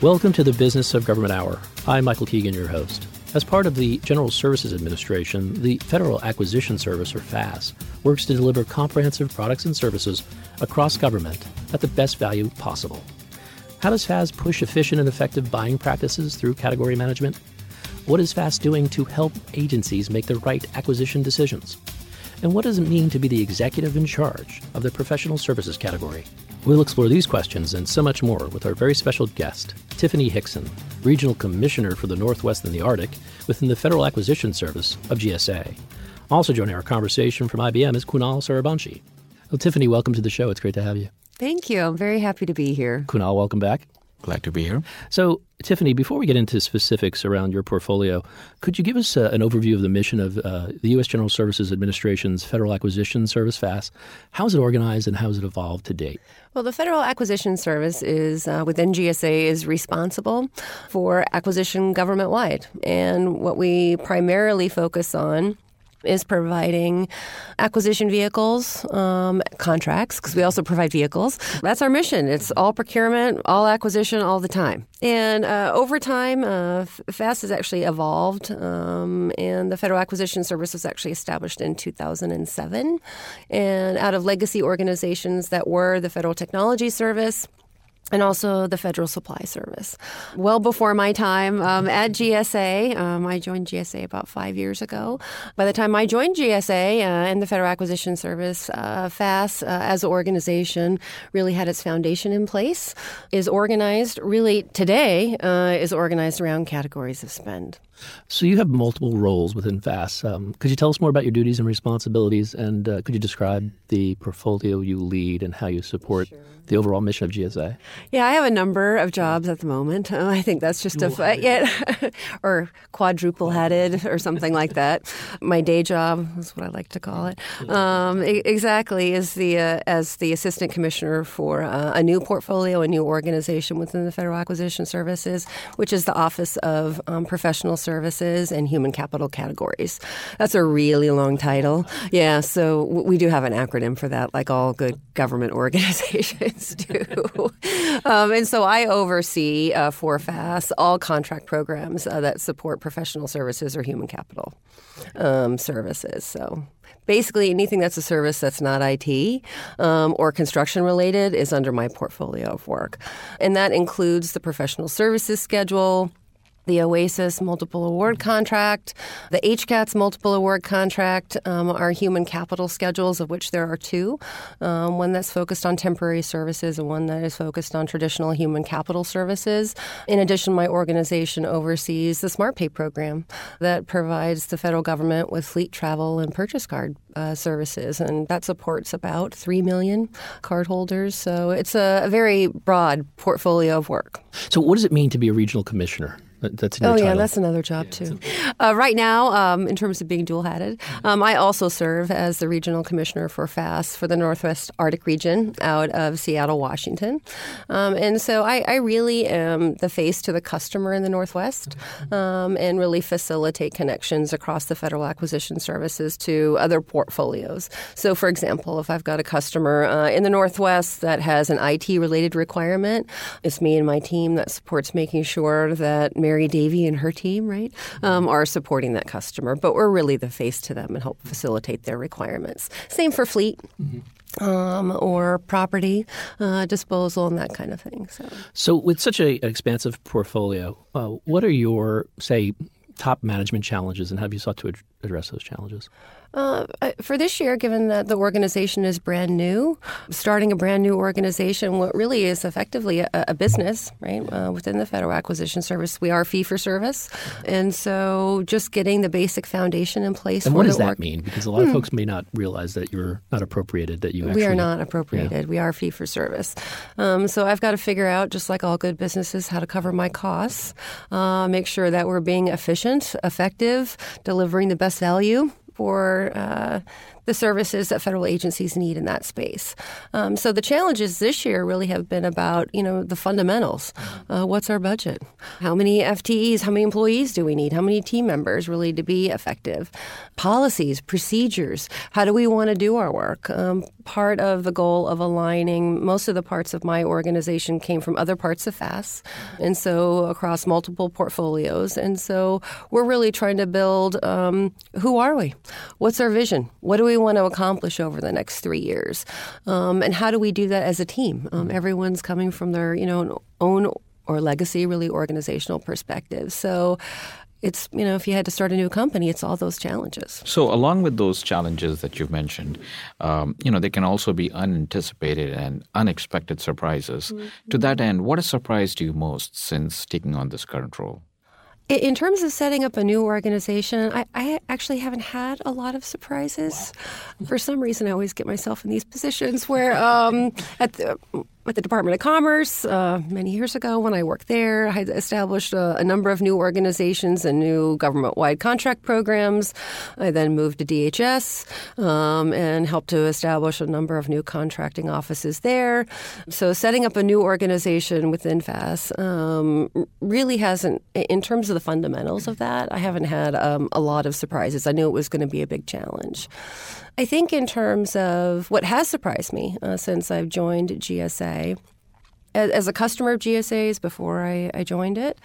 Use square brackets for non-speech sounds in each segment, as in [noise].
Welcome to the Business of Government Hour. I'm Michael Keegan, your host. As part of the General Services Administration, the Federal Acquisition Service, or FAS, works to deliver comprehensive products and services across government at the best value possible. How does FAS push efficient and effective buying practices through category management? What is FAS doing to help agencies make the right acquisition decisions? And what does it mean to be the executive in charge of the professional services category? We'll explore these questions and so much more with our very special guest, Tiffany Hixson, Regional Commissioner for the Northwest and the Arctic within the Federal Acquisition Service of GSA. Also joining our conversation from IBM is Kunal Suryavanshi. Well, Tiffany, welcome to the show. It's great to have you. Thank you. I'm very happy to be here. Kunal, welcome back. Glad to be here. So, Tiffany, before we get into specifics around your portfolio, could you give us uh, an overview of the mission of uh, the U.S. General Services Administration's Federal Acquisition Service, FAS? How is it organized and how has it evolved to date? Well, the Federal Acquisition Service is uh, within GSA is responsible for acquisition government wide, and what we primarily focus on is providing acquisition vehicles, um, contracts, because we also provide vehicles. That's our mission. It's all procurement, all acquisition, all the time. And uh, over time, uh, FAS has actually evolved, um, and the Federal Acquisition Service was actually established in 2007. And out of legacy organizations that were the Federal Technology Service, and also the Federal Supply Service. Well before my time um, at GSA, um, I joined GSA about five years ago. By the time I joined GSA uh, and the Federal Acquisition Service, uh, FAS uh, as an organization really had its foundation in place, is organized really today, uh, is organized around categories of spend. So you have multiple roles within FAS. Um, could you tell us more about your duties and responsibilities, and uh, could you describe the portfolio you lead and how you support sure. the overall mission of GSA? Yeah, I have a number of jobs at the moment. Uh, [laughs] I think that's just a yeah, [laughs] or quadruple headed or something like that. My day job is what I like to call it. Um, exactly is the uh, as the assistant commissioner for uh, a new portfolio, a new organization within the Federal Acquisition Services, which is the Office of um, Professional services and human capital categories. That's a really long title. Yeah, so we do have an acronym for that, like all good government [laughs] organizations do. [laughs] um, and so I oversee uh, for FAS all contract programs uh, that support professional services or human capital um, services. So basically anything that's a service that's not IT um, or construction related is under my portfolio of work. And that includes the professional services schedule, the OASIS multiple award contract, the HCATS multiple award contract, um, our human capital schedules, of which there are two um, one that's focused on temporary services and one that is focused on traditional human capital services. In addition, my organization oversees the Smart Pay program that provides the federal government with fleet travel and purchase card uh, services, and that supports about 3 million cardholders. So it's a, a very broad portfolio of work. So, what does it mean to be a regional commissioner? That's oh yeah, title. that's another job yeah, too. Uh, right now, um, in terms of being dual hatted, um, I also serve as the regional commissioner for FAS for the Northwest Arctic region out of Seattle, Washington, um, and so I, I, really am the face to the customer in the Northwest, um, and really facilitate connections across the federal acquisition services to other portfolios. So, for example, if I've got a customer uh, in the Northwest that has an IT related requirement, it's me and my team that supports making sure that Mary Davie and her team, right, um, are supporting that customer. But we're really the face to them and help facilitate their requirements. Same for fleet. Mm-hmm. um, or property uh, disposal and that kind of thing. So, so with such a, an expansive portfolio, uh, what are your say top management challenges, and how have you sought to ad- address those challenges? Uh, for this year, given that the organization is brand new, starting a brand new organization, what really is effectively a, a business, right, uh, within the Federal Acquisition Service, we are fee for service, and so just getting the basic foundation in place. And what does that mean? Because a lot hmm. of folks may not realize that you're not appropriated. That you we are not appropriated. Yeah. We are fee for service. Um, so I've got to figure out, just like all good businesses, how to cover my costs, uh, make sure that we're being efficient, effective, delivering the best value for uh, the services that federal agencies need in that space. Um, so the challenges this year really have been about you know the fundamentals. Uh, what's our budget? How many FTEs? How many employees do we need? How many team members really to be effective? Policies, procedures. How do we want to do our work? Um, part of the goal of aligning most of the parts of my organization came from other parts of FAS, and so across multiple portfolios. And so we're really trying to build um, who are we? What's our vision? What do we want to accomplish over the next three years? Um, and how do we do that as a team? Um, everyone's coming from their you know own or legacy, really organizational perspective. So it's you know if you had to start a new company it's all those challenges so along with those challenges that you've mentioned um, you know there can also be unanticipated and unexpected surprises mm-hmm. to that end what has surprised you most since taking on this current role in terms of setting up a new organization, I, I, actually haven't had a lot of surprises. Wow. For some reason, I always get myself in these positions where um, at the with the Department of Commerce uh, many years ago when I worked there. I established a, a number of new organizations and new government wide contract programs. I then moved to DHS um, and helped to establish a number of new contracting offices there. So, setting up a new organization within FAS um, really hasn't, in terms of the fundamentals of that, I haven't had um, a lot of surprises. I knew it was going to be a big challenge. I think, in terms of what has surprised me uh, since I've joined GSA, as a customer of GSA's before I, I, joined it,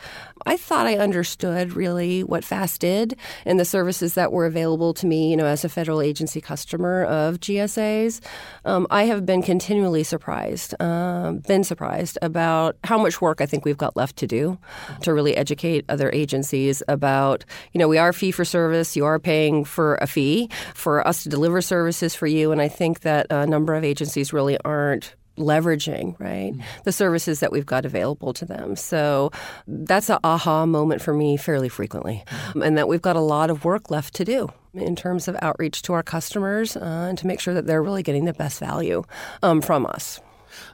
I thought I understood really what FAS did and the services that were available to me, you know, as a federal agency customer of GSA's. Um, I have been continually surprised, uh, been surprised about how much work I think we've got left to do to really educate other agencies about, you know, we are fee for service. You are paying for a fee for us to deliver services for you, and I think that a number of agencies really aren't leveraging right mm-hmm. the services that we've got available to them so that's an aha moment for me fairly frequently mm-hmm. and that we've got a lot of work left to do in terms of outreach to our customers uh, and to make sure that they're really getting the best value um, from us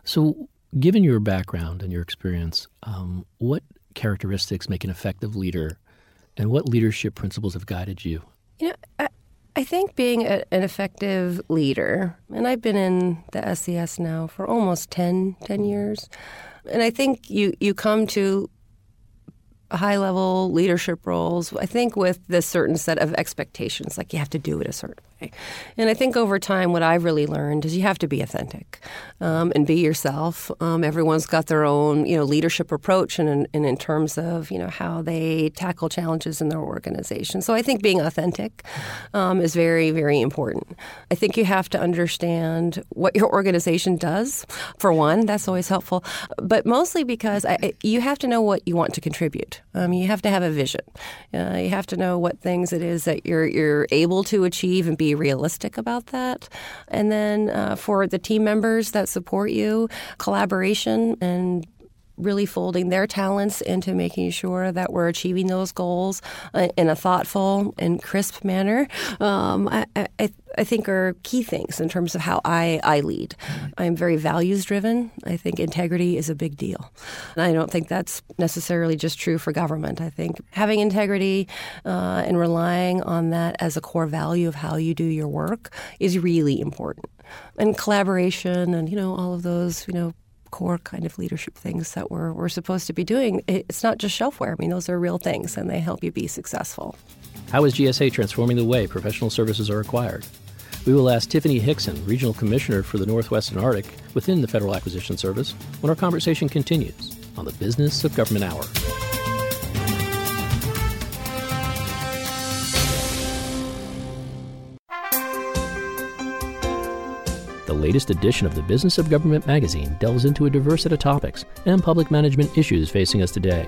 so given your background and your experience um, what characteristics make an effective leader and what leadership principles have guided you you know, I, think being a, an effective leader, and I've been in the SES now for almost 10, 10 years, and I think you, you come to high level leadership roles, I think with this certain set of expectations, like you have to do it a certain way. And I think over time, what I've really learned is you have to be authentic um, and be yourself. Um, everyone's got their own, you know, leadership approach, and, and in terms of you know how they tackle challenges in their organization. So I think being authentic um, is very, very important. I think you have to understand what your organization does. For one, that's always helpful, but mostly because I, you have to know what you want to contribute. Um, you have to have a vision. Uh, you have to know what things it is that you're you're able to achieve and be realistic about that. And then uh, for the team members that support you, collaboration and really folding their talents into making sure that we're achieving those goals uh, in a thoughtful and crisp manner, um, I, I, I, think are key things in terms of how I, I lead. I'm very values driven. I think integrity is a big deal. And I don't think that's necessarily just true for government. I think having integrity uh, and relying on that as a core value of how you do your work is really important. And collaboration and, you know, all of those, you know, core kind of leadership things that we're, we're supposed to be doing. It's not just shelfware. I mean, those are real things and they help you be successful. How is GSA transforming the way professional services are acquired? We will ask Tiffany Hixson, Regional Commissioner for the Northwest and Arctic within the Federal Acquisition Service, when our conversation continues on the Business of Government Hour. Latest edition of the Business of Government magazine delves into a diverse set of topics and public management issues facing us today.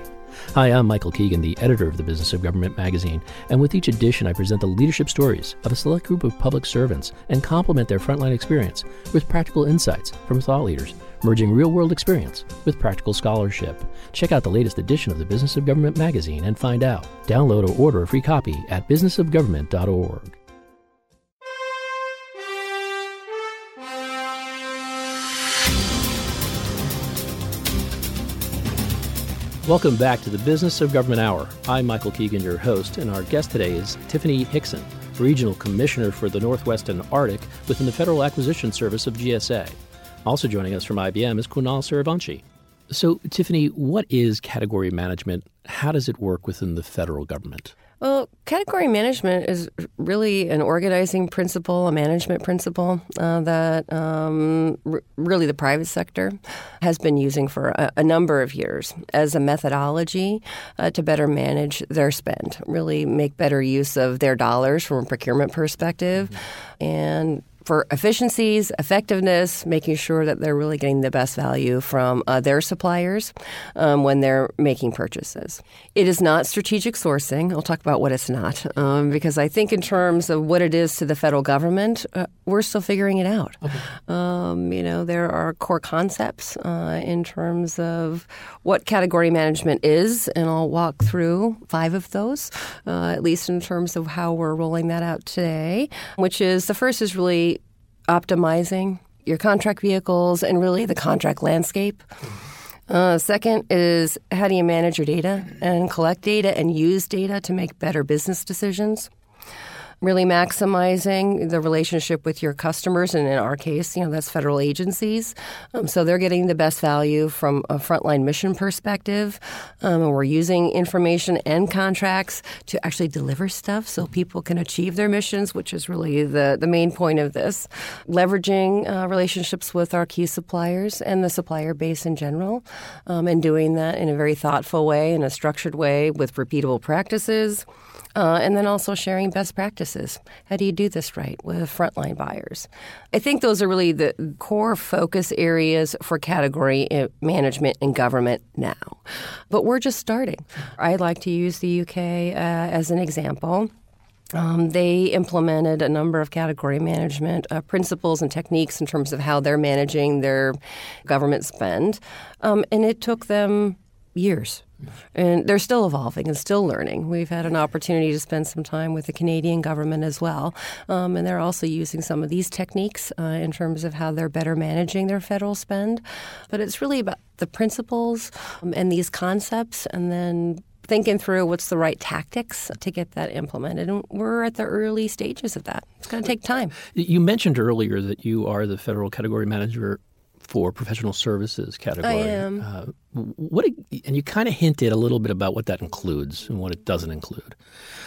Hi, I'm Michael Keegan, the editor of the Business of Government magazine, and with each edition, I present the leadership stories of a select group of public servants and complement their frontline experience with practical insights from thought leaders, merging real world experience with practical scholarship. Check out the latest edition of the Business of Government magazine and find out. Download or order a free copy at businessofgovernment.org. Welcome back to the Business of Government Hour. I'm Michael Keegan, your host, and our guest today is Tiffany Hixson, Regional Commissioner for the Northwest and Arctic within the Federal Acquisition Service of GSA. Also joining us from IBM is Kunal Suryavanshi. So, Tiffany, what is category management? How does it work within the federal government? Well, category management is really an organizing principle, a management principle uh, that um, r- really the private sector has been using for a, a number of years as a methodology uh, to better manage their spend, really make better use of their dollars from a procurement perspective, mm-hmm. and for efficiencies, effectiveness, making sure that they're really getting the best value from uh, their suppliers um, when they're making purchases. It is not strategic sourcing. I'll talk about what it's not um, because I think, in terms of what it is to the federal government, uh, we're still figuring it out. Okay. Um, you know, there are core concepts uh, in terms of what category management is, and I'll walk through five of those, uh, at least in terms of how we're rolling that out today, which is the first is really optimizing your contract vehicles and really the contract landscape. Uh, second is how do you manage your data and collect data and use data to make better business decisions really maximizing the relationship with your customers, and in our case, you know that's federal agencies. Um, so they're getting the best value from a frontline mission perspective, um, and we're using information and contracts to actually deliver stuff so people can achieve their missions, which is really the the main point of this. Leveraging uh, relationships with our key suppliers and the supplier base in general, um, and doing that in a very thoughtful way, in a structured way, with repeatable practices. Uh, and then also sharing best practices. How do you do this right with frontline buyers? I think those are really the core focus areas for category uh, management in government now. But we're just starting. I like to use the UK uh, as an example. Um, they implemented a number of category management uh, principles and techniques in terms of how they're managing their government spend. Um, and it took them years and they're still evolving and still learning. We've had an opportunity to spend some time with the Canadian government as well, um, and they're also using some of these techniques uh, in terms of how they're better managing their federal spend. But it's really about the principles um, and these concepts, and then thinking through what's the right tactics to get that implemented. And we're at the early stages of that. It's going to take time. You mentioned earlier that you are the federal category manager for professional services category. I am. Uh, what and you kind of hinted a little bit about what that includes and what it doesn't include.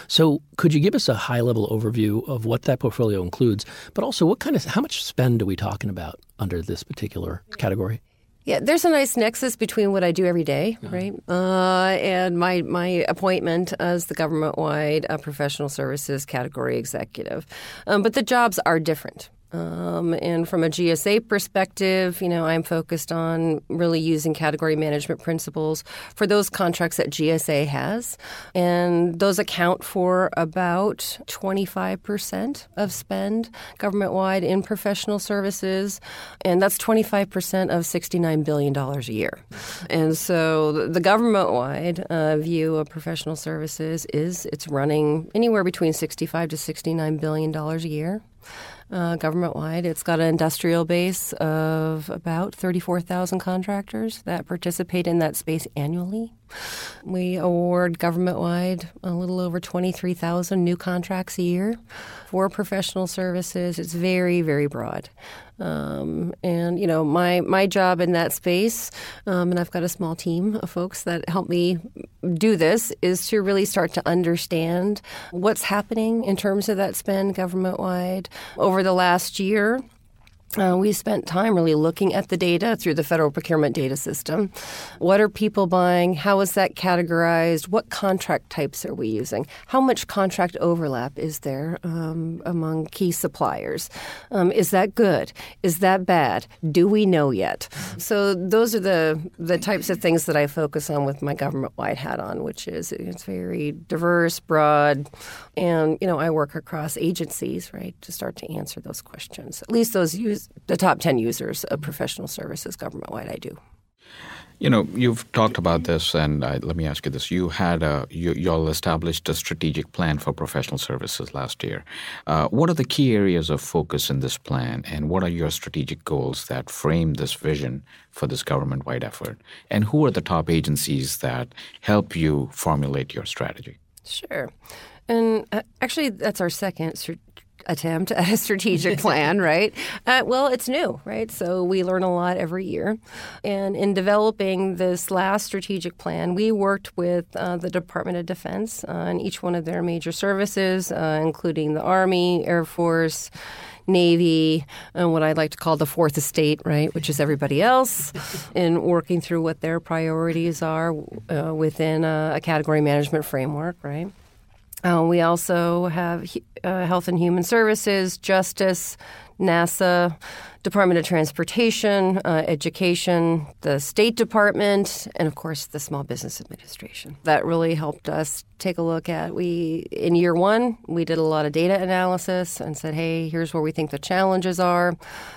So, could you give us a high level overview of what that portfolio includes, but also what kind of how much spend are we talking about under this particular category? Yeah, there's a nice nexus between what I do every day, right, uh, and my my appointment as the government-wide uh, professional services category executive. Um, but the jobs are different, um, and from a GSA perspective, you know, I'm focused on really using category management principles for those contracts that GSA has. And those account for about 25% of spend government wide in professional services. And that's 25% of $69 billion a year. And so the government wide uh, view of professional services is it's running anywhere between 65 to $69 billion a year uh, government wide. It's got an industrial base of about 34,000 contractors that participate in that space annually. We award government wide a little over 23,000 new contracts a year for professional services. It's very, very broad. Um, and you know, my my job in that space, um, and I've got a small team of folks that help me do this, is to really start to understand what's happening in terms of that spend government wide over the last year uh, we spent time really looking at the data through the federal procurement data system. What are people buying? How is that categorized? What contract types are we using? How much contract overlap is there um, among key suppliers? Um, is that good? Is that bad? Do we know yet? So those are the the types of things that I focus on with my government wide hat on, which is it's very diverse, broad, and you know I work across agencies right to start to answer those questions. At least those use the top 10 users of professional services government wide, I do. You know, you've talked about this, and uh, let me ask you this: You had a you, you all established a strategic plan for professional services last year. Uh, what are the key areas of focus in this plan, and what are your strategic goals that frame this vision for this government-wide effort? And who are the top agencies that help you formulate your strategy? Sure. And uh, actually, that's our second attempt at a strategic plan, [laughs] right? Uh, well, it's new, right? So we learn a lot every year. And in developing this last strategic plan, we worked with uh, the Department of Defense and each one of their major services, uh, including the Army, Air Force, Navy, and what I like to call the fourth estate, right, which is everybody else, [laughs] in working through what their priorities are uh, within a, a category management framework, right? Uh, we also have uh, Health and Human Services, Justice, NASA, Department of Transportation, uh, Education, the State Department, and of course the Small Business Administration. That really helped us take a look at. We in year one we did a lot of data analysis and said, "Hey, here's where we think the challenges are.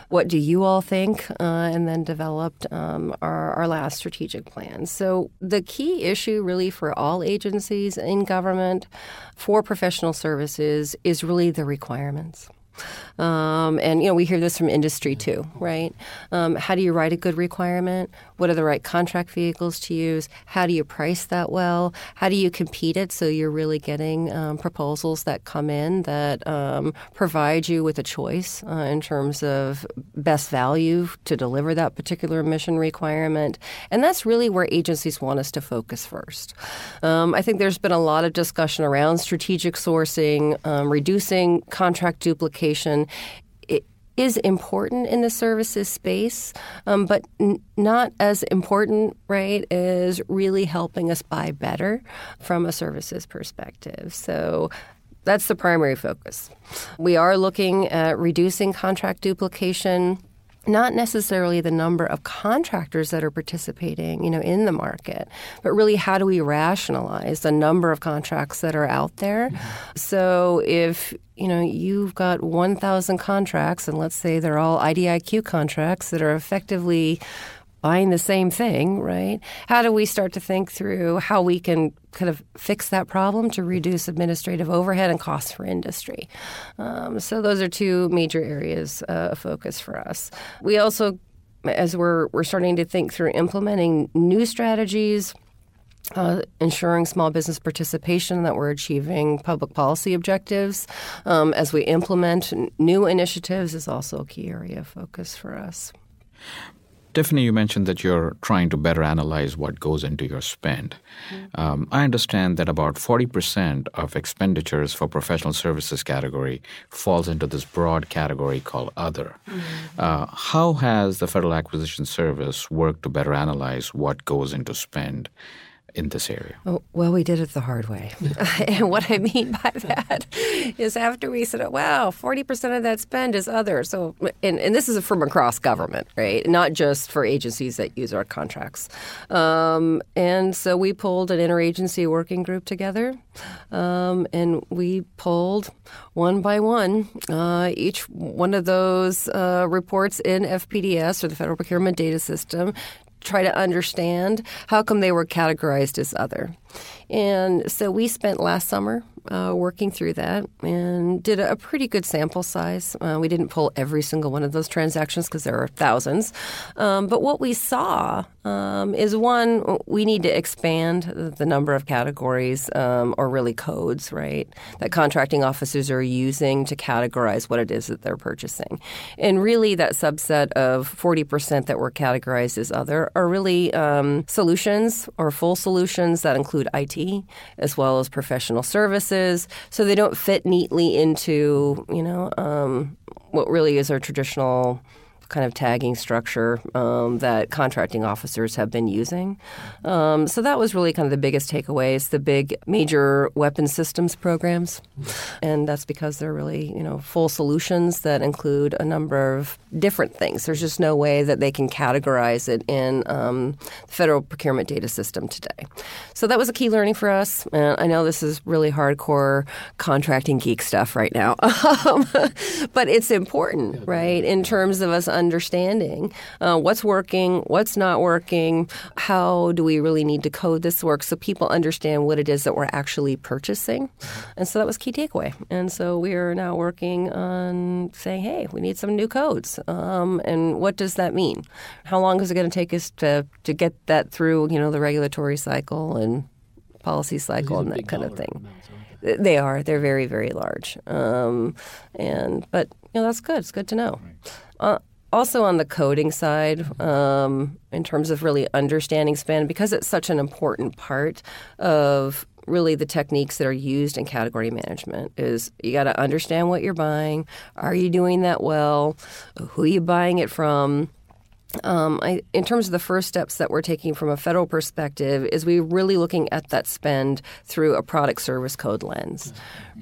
What do you all think?" Uh, and then developed um, our, our last strategic plan. So the key issue, really, for all agencies in government for professional services is really the requirements. Um, and you know we hear this from industry too, right? Um, how do you write a good requirement? What are the right contract vehicles to use? How do you price that well? How do you compete it so you're really getting um, proposals that come in that um, provide you with a choice uh, in terms of best value to deliver that particular mission requirement? And that's really where agencies want us to focus first. Um, I think there's been a lot of discussion around strategic sourcing, um, reducing contract duplication is important in the services space, um, but n- not as important, right, as really helping us buy better from a services perspective. So that's the primary focus. We are looking at reducing contract duplication not necessarily the number of contractors that are participating, you know, in the market, but really how do we rationalize the number of contracts that are out there? Mm-hmm. So if you know you've got 1,000 contracts, and let's say they're all IDIQ contracts that are effectively buying the same thing, right? How do we start to think through how we can kind of fix that problem to reduce administrative overhead and costs for industry? Um, so those are two major areas uh, of focus for us. We also, as we're we're starting to think through implementing new strategies. Uh, ensuring small business participation that we're achieving public policy objectives um, as we implement new initiatives is also a key area of focus for us. Tiffany, you mentioned that you're trying to better analyze what goes into your spend. Mm-hmm. Um, I understand that about 40% of expenditures for professional services category falls into this broad category called other. Mm-hmm. Uh, how has the Federal Acquisition Service worked to better analyze what goes into spend? In this area? Oh, well, we did it the hard way. [laughs] and what I mean by that is after we said, wow, 40% of that spend is other. So, and, and this is from across government, right? Not just for agencies that use our contracts. Um, and so we pulled an interagency working group together um, and we pulled one by one uh, each one of those uh, reports in FPDS or the Federal Procurement Data System try to understand how come they were categorized as other. And so we spent last summer uh, working through that and did a, pretty good sample size. Uh, we didn't pull every single one of those transactions because there are thousands. Um, but what we saw um, is one, we need to expand the number of categories um, or really codes, right, that contracting officers are using to categorize what it is that they're purchasing. And really, that subset of 40% that were categorized as other are really um, solutions or full solutions that include IT as well as professional services. So they don't fit neatly into, you know, um, what really is our traditional kind of tagging structure um, that contracting officers have been using. Um, so that was really kind of the biggest takeaway. takeaways, the big major weapon systems programs. And that's because they're really, you know, full solutions that include a number of different things. There's just no way that they can categorize it in um, the federal procurement data system today. So that was a key learning for us. And I know this is really hardcore contracting geek stuff right now, [laughs] um, but it's important, right, in terms of us understanding uh, what's working, what's not working, how do we really need to code this work so people understand what it is that we're actually purchasing. And so that was key takeaway. And so we are now working on saying, hey, we need some new codes. Um, and what does that mean? How long is it going to take us to, to get that through, you know, the regulatory cycle and policy cycle and that kind of thing? Amounts, they are. They're very, very large. Um, and but you know that's good. It's good to know. Uh, also on the coding side, um, in terms of really understanding spend, because it's such an important part of really the techniques that are used in category management is you got to understand what you're buying. Are you doing that well? Who are you buying it from? Um, I, in terms of the first steps that we're taking from a federal perspective, is we're really looking at that spend through a product service code lens,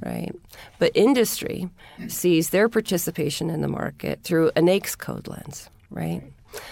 right? But industry sees their participation in the market through a NAICS code lens, right?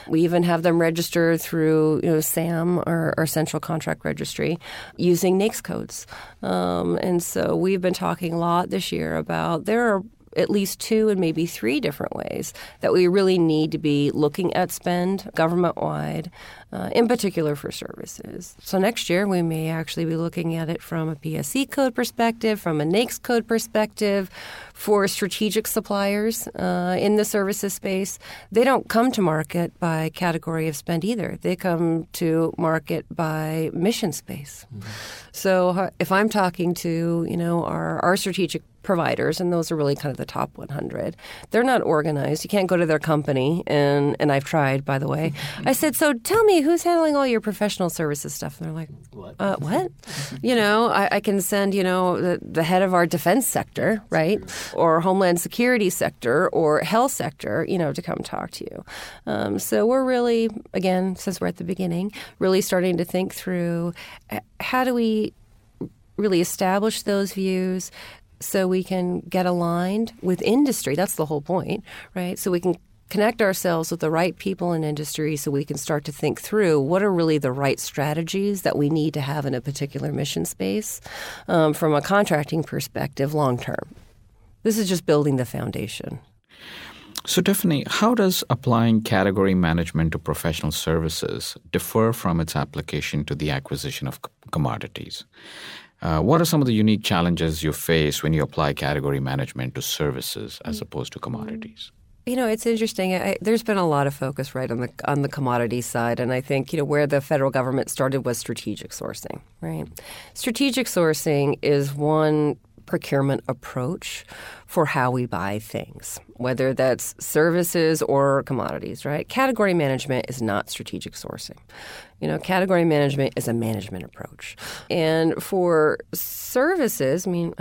We even have them register through you know, SAM, our central contract registry, using NAICS codes. Um, and so we've been talking a lot this year about there are at least two and maybe three different ways that we really need to be looking at spend government wide, uh, in particular for services. So next year we may actually be looking at it from a PSC code perspective, from a NAICS code perspective, for strategic suppliers uh, in the services space. They don't come to market by category of spend either. They come to market by mission space. Mm-hmm. So uh, if I'm talking to you know our, our strategic providers, and those are really kind of the top 100. They're not organized. You can't go to their company, and, and I've tried, by the way. I said, So tell me, who's handling all your professional services stuff? And they're like, What? Uh, what? [laughs] you know, I, I, can send, you know, the, the, head of our defense sector, right? Or Homeland Security sector or health sector, you know, to come talk to you. Um, so we're really, again, since we're at the beginning, really starting to think through how do we really establish those views, so we can get aligned with industry. That's the whole point, right? So we can connect ourselves with the right people in industry so we can start to think through what are really the right strategies that we need to have in a particular mission space um, from a contracting perspective long term. This is just building the foundation. So, Tiffany, how does applying category management to professional services differ from its application to the acquisition of commodities? Uh, what are some of the unique challenges you face when you apply category management to services as opposed to commodities? You know, it's interesting. I, there's been a lot of focus right on the on the commodity side, and I think you know where the federal government started was strategic sourcing. Right, strategic sourcing is one procurement approach for how we buy things, whether that's services or commodities, right? Category management is not strategic sourcing. You know, category management is a management approach. And for services, I mean,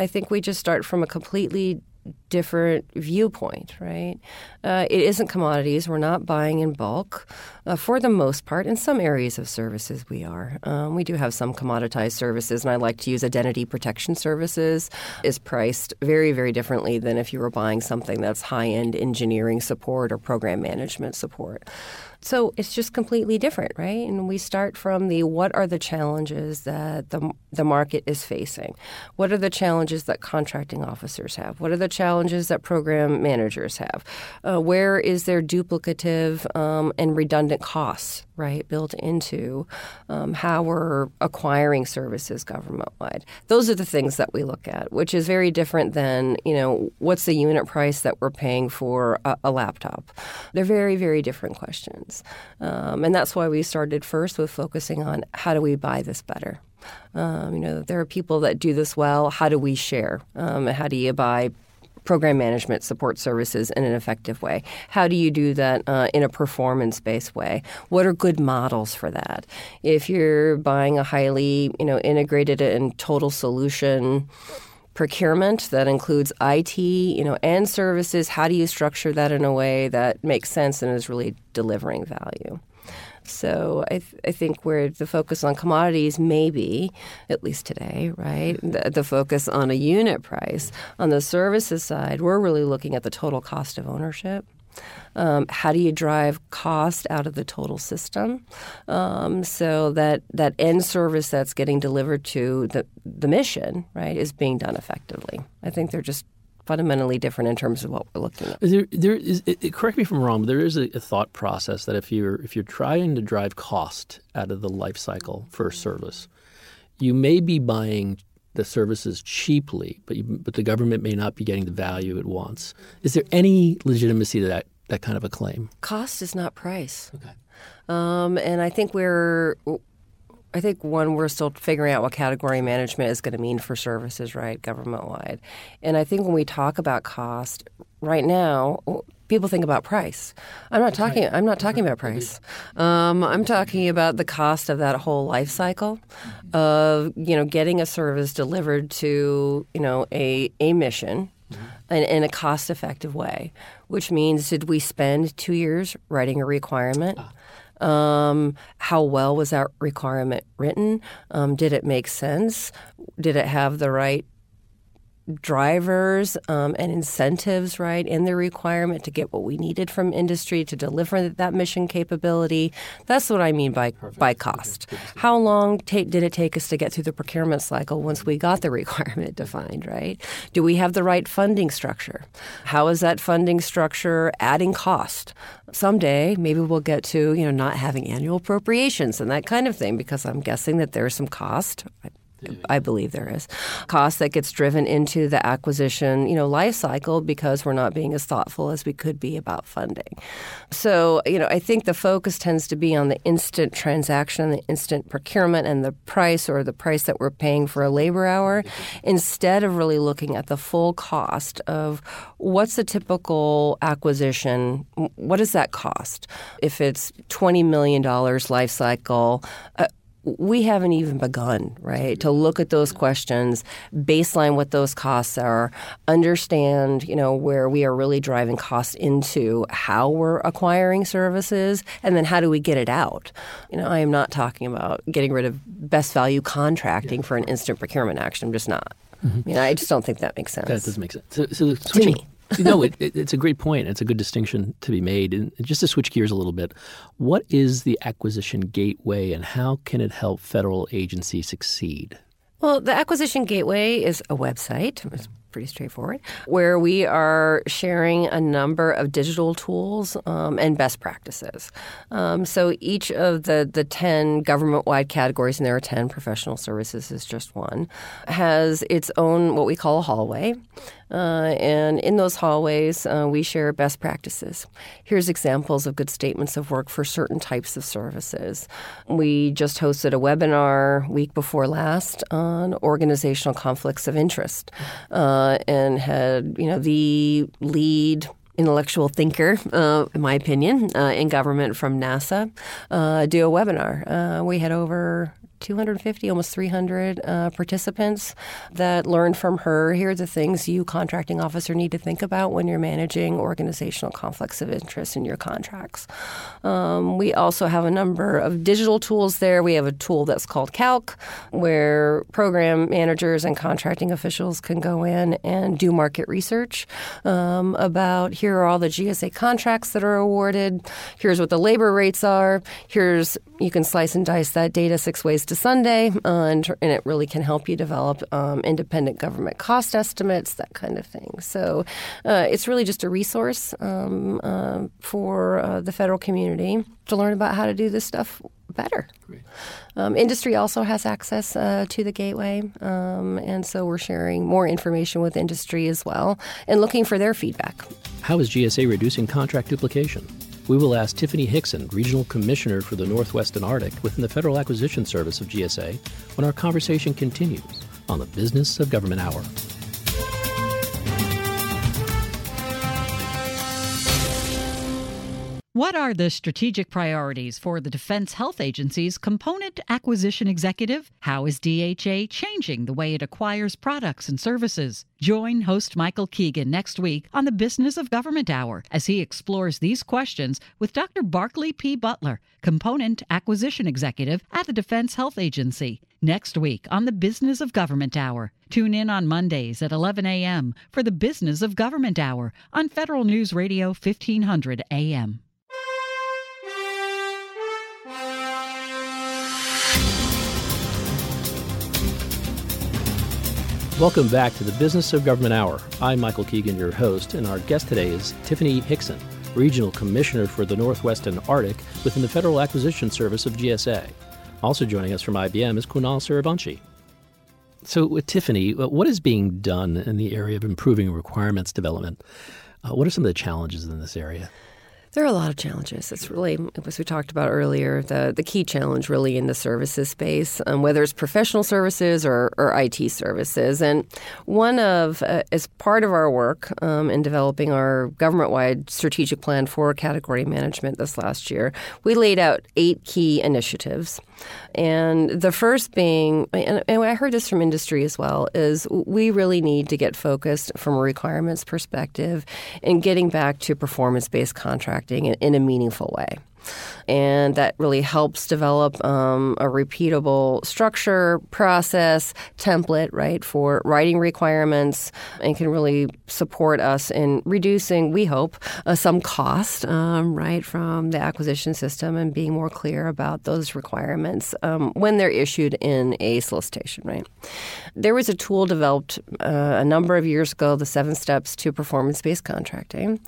I think we just start from a completely different viewpoint, right? Uh, it isn't commodities. We're not buying in bulk uh, for the most part. In some areas of services, we are. Um, we do have some commoditized services, and I like to use identity protection services is priced very, very differently than if you were buying something that's high end engineering support or program management support. So it's just completely different, right? And we start from the what are the challenges that the, the market is facing? What are the challenges that contracting officers have? What are the challenges that program managers have? Uh, where is there duplicative um, and redundant costs, right, built into um, how we're acquiring services government wide? Those are the things that we look at, which is very different than, you know, what's the unit price that we're paying for a, a laptop? They're very, very different questions. Um, and that's why we started first with focusing on how do we buy this better. Um, you know, there are people that do this well. How do we share? Um, how do you buy program management support services in an effective way? How do you do that uh, in a performance based way? What are good models for that? If you're buying a highly you know integrated and total solution procurement that includes IT, you know, and services. How do you structure that in a way that makes sense and is really delivering value? So I, th- I think where the focus on commodities may be, at least today, right, the, the, focus on a unit price. On the services side, we're really looking at the total cost of ownership. Um, how do you drive cost out of the total system um, so that that end service that's getting delivered to the the mission right is being done effectively? I think they're just fundamentally different in terms of what we're looking at. There, there is, it, correct me if I'm wrong, but there is a, a, thought process that if you're if you're trying to drive cost out of the life cycle for a service, you may be buying the services cheaply, but you, but the government may not be getting the value it wants. Is there any legitimacy to that that kind of a claim? Cost is not price. Okay. Um, and I think we're I think one, we're still figuring out what category management is going to mean for services, right, government wide. And I think when we talk about cost, right now, people think about price. I'm not talking. I'm not talking about [laughs] price. Um, I'm talking about the cost of that whole life cycle of you know getting a service delivered to you know a a mission. In, in, a cost effective way, which means did we spend two years writing a requirement? Um, how well was that requirement written? Um, did it make sense? Did it have the right drivers um, and incentives, right, in the requirement to get what we needed from industry to deliver that mission capability. That's what I mean by Perfect. by cost. How long ta- did it take us to get through the procurement cycle once we got the [laughs] requirement defined, right? Do we have the right funding structure? How is that funding structure adding cost? Someday, maybe we'll get to you know not having annual appropriations and that kind of thing because I'm guessing that there's some cost. I believe there is cost that gets driven into the acquisition, you know, life cycle because we're not being as thoughtful as we could be about funding. So, you know, I think the focus tends to be on the instant transaction, the instant procurement, and the price or the price that we're paying for a labor hour, instead of really looking at the full cost of what's a typical acquisition. What does that cost? If it's twenty million dollars life cycle. Uh, we haven't even begun, right, to look at those questions, baseline what those costs are, understand, you know, where we are really driving costs into how we're acquiring services, and then how do we get it out. You know, I am not talking about getting rid of best value contracting for an instant procurement action. I'm just not. Mm-hmm. You know, I just don't think that makes sense. That does make sense. So, so switching, me [laughs] no, it, it, it's a great point. It's a good distinction to be made. And just to switch gears a little bit, what is the acquisition gateway and how can it help federal agencies succeed? Well, the Acquisition Gateway is a website. It's pretty straightforward, where we are sharing a number of digital tools um, and best practices. Um, so each of the, the 10 government wide categories, and there are 10, professional services is just one, has its own what we call a hallway. Uh, and in those hallways, uh, we share best practices. Here's examples of good statements of work for certain types of services. We just hosted a webinar week before last on organizational conflicts of interest, uh, and had you know the lead intellectual thinker, uh, in my opinion, uh, in government from NASA, uh, do a webinar. Uh, we had over 250, almost 300 uh, participants that learned from her. Here are the things you, contracting officer, need to think about when you're managing organizational conflicts of interest in your contracts. Um, we also have a number of digital tools there. We have a tool that's called Calc, where program managers and contracting officials can go in and do market research um, about here are all the GSA contracts that are awarded. Here's what the labor rates are. Here's you can slice and dice that data six ways to Sunday, uh, and, and, it really can help you develop um, independent government cost estimates, that kind of thing. So uh, it's really just a resource um, uh, for uh, the federal community to learn about how to do this stuff better. Um, industry also has access uh, to the gateway, um, and so we're sharing more information with industry as well and looking for their feedback. How is GSA reducing contract duplication? We will ask Tiffany Hixson, Regional Commissioner for the Northwest and Arctic within the Federal Acquisition Service of GSA, when our conversation continues on the Business of Government Hour. What are the strategic priorities for the Defense Health Agency's component acquisition executive? How is DHA changing the way it acquires products and services? Join host Michael Keegan next week on the Business of Government Hour as he explores these questions with Dr. Barclay P. Butler, component acquisition executive at the Defense Health Agency. Next week on the Business of Government Hour. Tune in on Mondays at 11 a.m. for the Business of Government Hour on Federal News Radio 1500 a.m. Welcome back to the Business of Government Hour. I'm Michael Keegan, your host, and our guest today is Tiffany Hixson, Regional Commissioner for the Northwest and Arctic within the Federal Acquisition Service of GSA. Also joining us from IBM is Kunal Suryavanshi. So, with Tiffany, uh, what is being done in the area of improving requirements development? Uh, what are some of the challenges in this area? There are a lot of challenges. It's really, as we talked about earlier, the, the key challenge really in the services space, um, whether it's professional services or, or IT services. And one of, uh, as part of our work um, in developing our government wide strategic plan for category management this last year, we laid out eight key initiatives. And the first being, and I heard this from industry as well, is we really need to get focused from a requirements perspective and getting back to performance based contracting in a meaningful way and that really helps develop um, a repeatable structure, process, template, right, for writing requirements, and can really support us in reducing, we hope, uh, some cost, um, right, from the acquisition system and being more clear about those requirements um, when they're issued in a solicitation, right. There was a tool developed uh, a number of years ago, the seven steps to performance based contracting,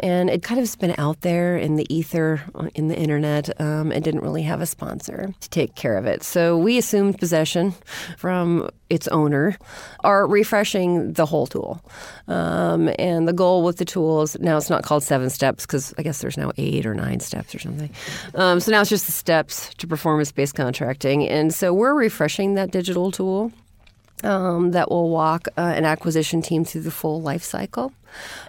and it kind of has been out there in the ether, uh, in the internet um, and didn't really have a sponsor to take care of it. So we assumed possession from its owner, are refreshing the whole tool. Um, and the goal with the tool is now it's not called seven steps because I guess there's now eight or nine steps or something. Um, so now it's just the steps to performance based contracting. And so we're refreshing that digital tool um, that will walk uh, an acquisition team through the full life cycle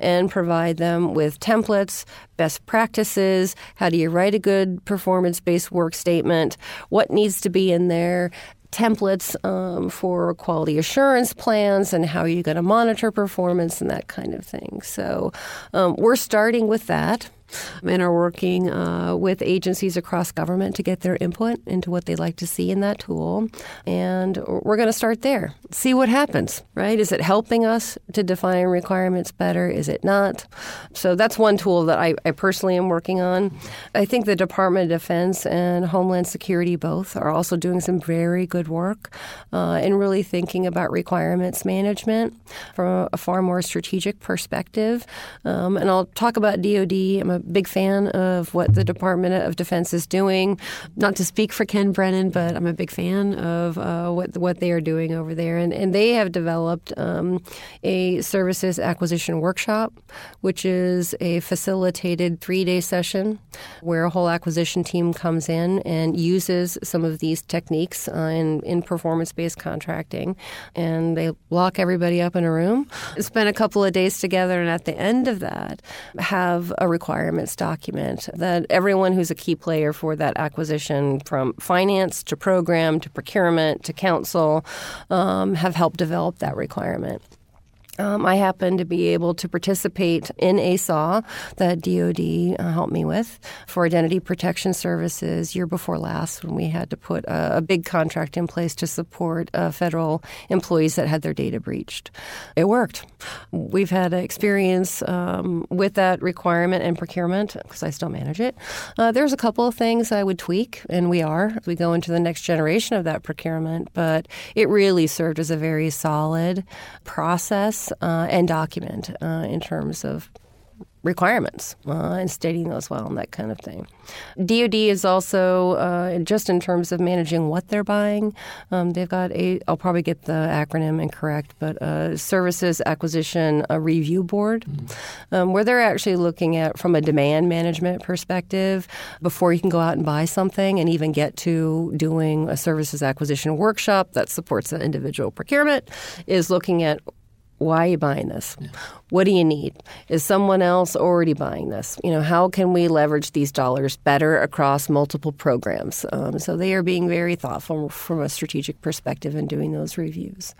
and provide them with templates, best practices, how do you write a good performance based work statement, what needs to be in there, templates um, for quality assurance plans and how are you going to monitor performance and that kind of thing. So um, we're starting with that and are working uh, with agencies across government to get their input into what they'd like to see in that tool. And we're going to start there. See what happens, right? Is it helping us to define requirements better? Is it not? So that's one tool that I, I personally am working on. I think the Department of Defense and Homeland Security both are also doing some very good work uh, in really thinking about requirements management from a far more strategic perspective. Um, and I'll talk about DoD. I'm a big fan of what the Department of Defense is doing. Not to speak for Ken Brennan, but I'm a big fan of uh, what what they are doing over there. And, and they have developed um, a services acquisition workshop, which is a facilitated three day session where a whole acquisition team comes in and uses some of these techniques uh, in, in performance based contracting. And they lock everybody up in a room, spend a couple of days together, and at the end of that, have a requirement requirements document that everyone who's a key player for that acquisition, from finance to program to procurement to counsel, um, have helped develop that requirement. Um, I happened to be able to participate in ASAW that DoD uh, helped me with for identity protection services year before last when we had to put a, a big contract in place to support uh, federal employees that had their data breached. It worked. We've had experience um, with that requirement and procurement because I still manage it. Uh, there's a couple of things I would tweak, and we are as we go into the next generation of that procurement, but it really served as a very solid process uh, and document uh, in terms of requirements uh, and stating those well and that kind of thing. DoD is also uh, just in terms of managing what they're buying. Um, they've got a I'll probably get the acronym incorrect, but uh, Services Acquisition a Review Board, mm-hmm. um, where they're actually looking at from a demand management perspective before you can go out and buy something and even get to doing a services acquisition workshop that supports an individual procurement is looking at why are you buying this? Yeah. What do you need? Is someone else already buying this? You know, how can we leverage these dollars better across multiple programs? Um, so they are being very thoughtful from a strategic perspective in doing those reviews,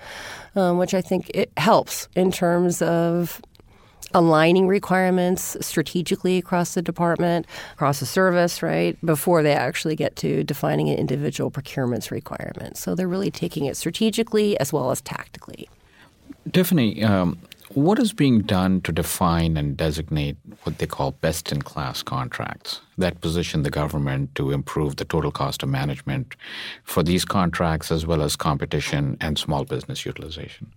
um, which I think it helps in terms of aligning requirements strategically across the department, across the service, right, before they actually get to defining an individual procurement's requirement. So they're really taking it strategically as well as tactically. Tiffany, um, what is being done to define and designate what they call best in class contracts that position the government to improve the total cost of management for these contracts as well as competition and small business utilization?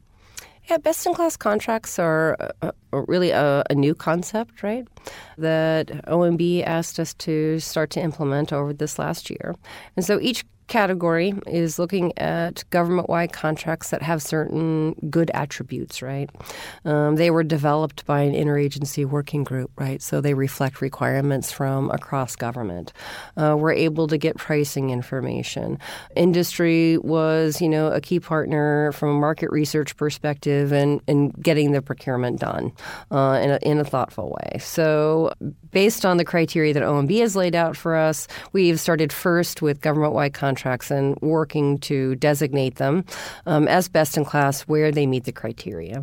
Yeah, best in class contracts are uh, uh, really a, a, new concept, right? That OMB asked us to start to implement over this last year. And so each category is looking at government wide contracts that have certain good attributes, right? Um, they were developed by an interagency working group, right? So they reflect requirements from across government. Uh, we're able to get pricing information. Industry was, you know, a key partner from a market research perspective and, and getting the procurement done uh, in, a, in a thoughtful way. So, based on the criteria that OMB has laid out for us, we've started first with government wide contracts and working to designate them um, as best in class where they meet the criteria.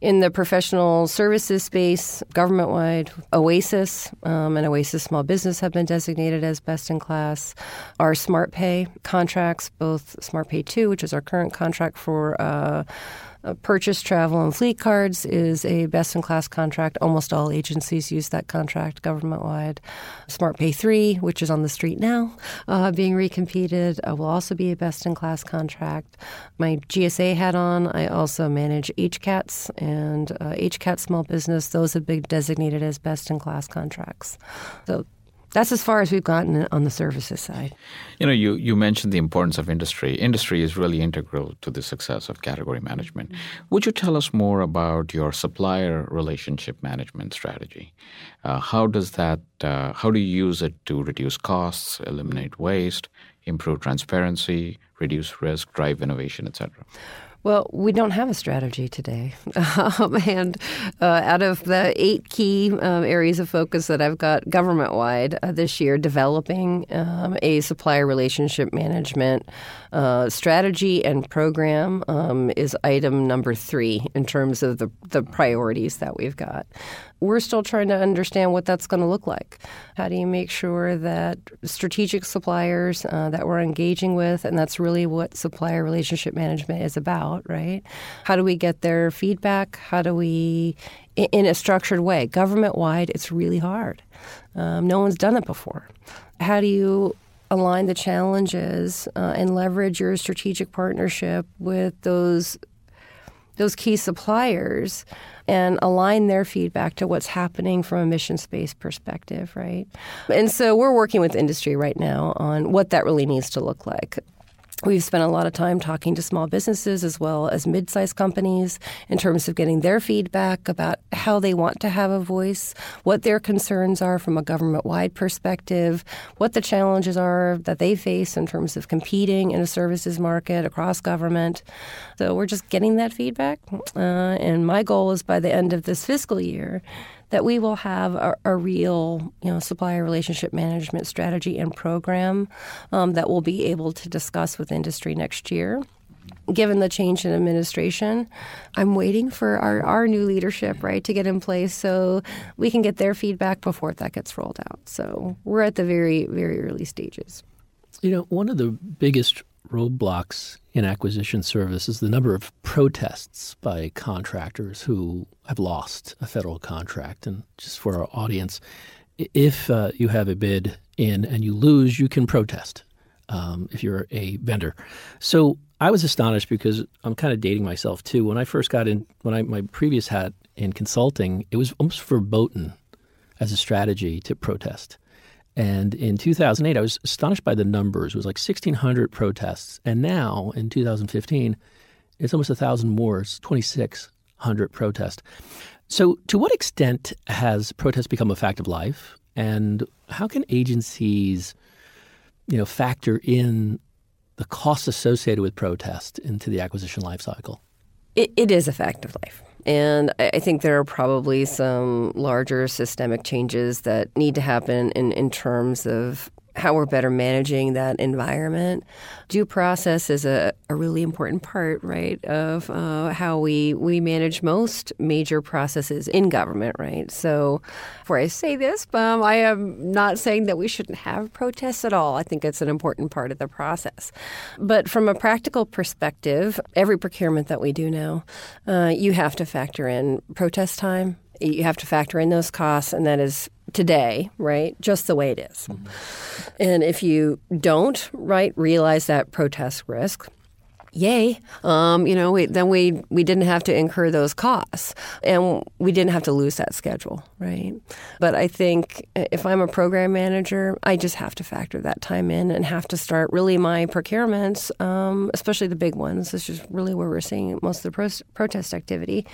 In the professional services space, government wide, OASIS um, and OASIS Small Business have been designated as best in class. Our Smart Pay contracts, both Smart Pay 2, which is our current contract for uh, uh, purchase, travel, and fleet cards is a best in class contract. Almost all agencies use that contract government wide. Smart Pay 3, which is on the street now, uh, being recompeted, uh, will also be a best in class contract. My GSA hat on, I also manage HCATS and uh, HCAT small business. Those have been designated as best in class contracts. So that's as far as we've gotten on the services side. You know, you, you mentioned the importance of industry. Industry is really integral to the success of category management. Mm-hmm. Would you tell us more about your supplier relationship management strategy? Uh, how does that? Uh, how do you use it to reduce costs, eliminate waste, improve transparency, reduce risk, drive innovation, etc.? Well, we don't have a strategy today. [laughs] Um, and uh, out of the eight key um, areas of focus that I've got government wide uh, this year, developing um, a supplier relationship management uh, strategy and program um, is item number three in terms of the, the priorities that we've got we're still trying to understand what that's going to look like. How do you make sure that strategic suppliers uh, that we're engaging with, and that's really what supplier relationship management is about, right? How do we get their feedback? How do we, in a structured way, government wide, it's really hard. Um, no one's done it before. How do you align the challenges uh, and leverage your strategic partnership with those those key suppliers and align their feedback to what's happening from a mission space perspective, right? And so we're working with industry right now on what that really needs to look like. We've spent a lot of time talking to small businesses as well as mid sized companies in terms of getting their feedback about how they want to have a voice, what their concerns are from a government wide perspective, what the challenges are that they face in terms of competing in a services market across government. So we're just getting that feedback. Uh, and my goal is by the end of this fiscal year that we will have a, a real, you know, supplier relationship management strategy and program um, that we'll be able to discuss with industry next year given the change in administration, I'm waiting for our, our new leadership, right, to get in place so we can get their feedback before that gets rolled out. So we're at the very, very early stages. You know, one of the biggest roadblocks in acquisition services the number of protests by contractors who have lost a federal contract. And just for our audience, if uh, you have a bid in and you lose, you can protest um, if you're a vendor. So I was astonished because I'm kind of dating myself too. When I first got in, when I my previous hat in consulting, it was almost verboten as a strategy to protest. And in 2008, I was astonished by the numbers. It was like 1,600 protests. And now, in 2015, it's almost 1,000 more. It's 2,600 protests. So, to what extent has protest become a fact of life? And how can agencies, you know, factor in the costs associated with protest into the acquisition life cycle? it, it is a fact of life. And I think there are probably some larger systemic changes that need to happen in, in terms of how we're better managing that environment. Due process is a, a really important part, right, of uh, how we, we manage most major processes in government, right? So, before I say this, um, I am not saying that we shouldn't have protests at all. I think it's an important part of the process. But from a practical perspective, every procurement that we do now, uh, you have to factor in protest time. You have to factor in those costs, and that is today, right? Just the way it is. Mm-hmm. And if you don't, right, realize that protest risk, yay, um, you know, we, then we we didn't have to incur those costs, and we didn't have to lose that schedule, right? But I think if I'm a program manager, I just have to factor that time in and have to start really my procurements, um, especially the big ones. This is really where we're seeing most of the pro- protest activity,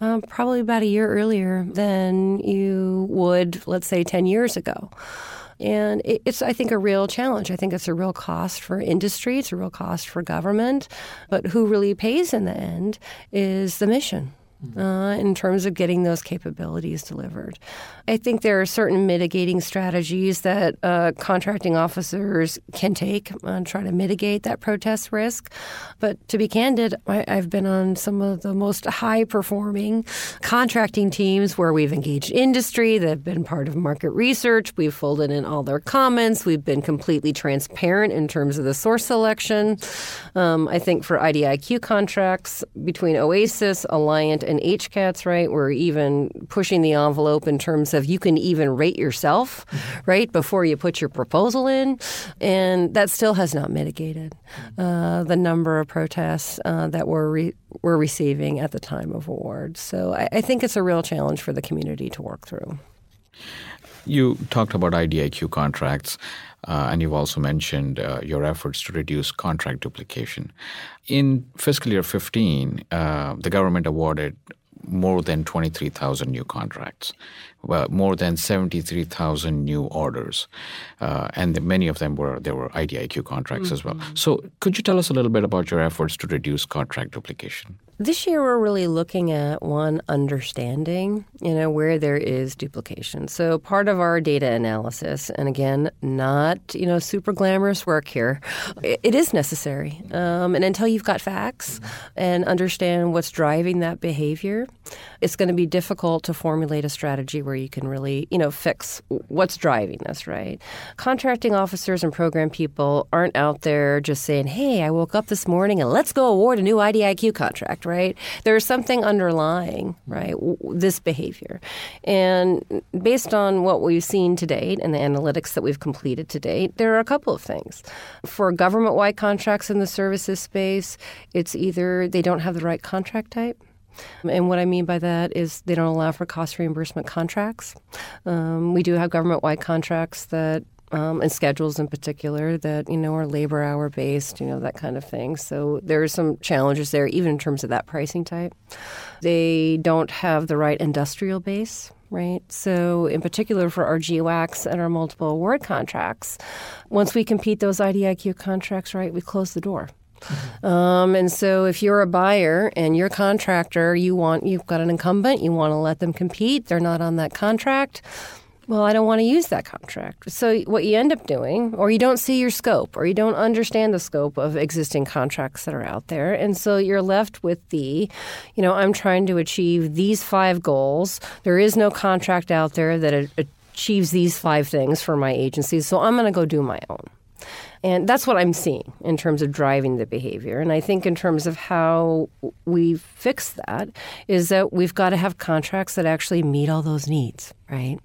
um, probably about a year earlier than you would, let's say, ten years ago. And it's, I think, a real challenge. I think it's a real cost for industry, it's a real cost for government. But who really pays in the end is the mission uh, in terms of getting those capabilities delivered. I think there are certain mitigating strategies that uh, contracting officers can take and try to mitigate that protest risk. But to be candid, I, have been on some of the most high performing contracting teams where we've engaged industry, that have been part of market research, we've folded in all their comments, we've been completely transparent in terms of the source selection. Um, I think for IDIQ contracts between Oasis, Alliant, and and HCATS, right? We're even pushing the envelope in terms of you can even rate yourself, mm-hmm. right, before you put your proposal in. And that still has not mitigated uh, the number of protests uh, that we're, re- we're receiving at the time of award. So I, I think it's a real challenge for the community to work through. You talked about IDIQ contracts. Uh, and you've also mentioned uh, your efforts to reduce contract duplication. In fiscal year 15, uh, the government awarded more than 23,000 new contracts, well, more than 73,000 new orders, uh, and the, many of them were there were IDIQ contracts mm-hmm. as well. Mm-hmm. So, could you tell us a little bit about your efforts to reduce contract duplication? This year, we're really looking at one understanding, you know, where there is duplication. So, part of our data analysis, and again, not you know super glamorous work here, it is necessary. Um, and until you've got facts and understand what's driving that behavior, it's going to be difficult to formulate a strategy where you can really, you know, fix what's driving this. Right? Contracting officers and program people aren't out there just saying, "Hey, I woke up this morning and let's go award a new IDIQ contract." Right? There's something underlying, right, this behavior. And based on what we've seen to date and the analytics that we've completed to date, there are a couple of things. For government wide contracts in the services space, it's either they don't have the right contract type. And what I mean by that is they don't allow for cost reimbursement contracts. Um, we do have government wide contracts that um, and schedules in particular that you know are labor hour based, you know that kind of thing. So there are some challenges there, even in terms of that pricing type. They don't have the right industrial base. Right. So, in particular for our GWACs and our multiple award contracts, once we compete those IDIQ contracts, right, we close the door. Mm-hmm. Um, and so, if you're a buyer and you're a contractor, you want you've got an incumbent, you want to let them compete. They're not on that contract well, I don't want to use that contract. So, what you end up doing, or you don't see your scope, or you don't understand the scope of existing contracts that are out there. And so you're left with the, you know, I'm trying to achieve these five goals. There is no contract out there that achieves these five things for my agency. So, I'm going to go do my own. And that's what I'm seeing in terms of driving the behavior. And I think in terms of how we fix that is that we've got to have contracts that actually meet all those needs right?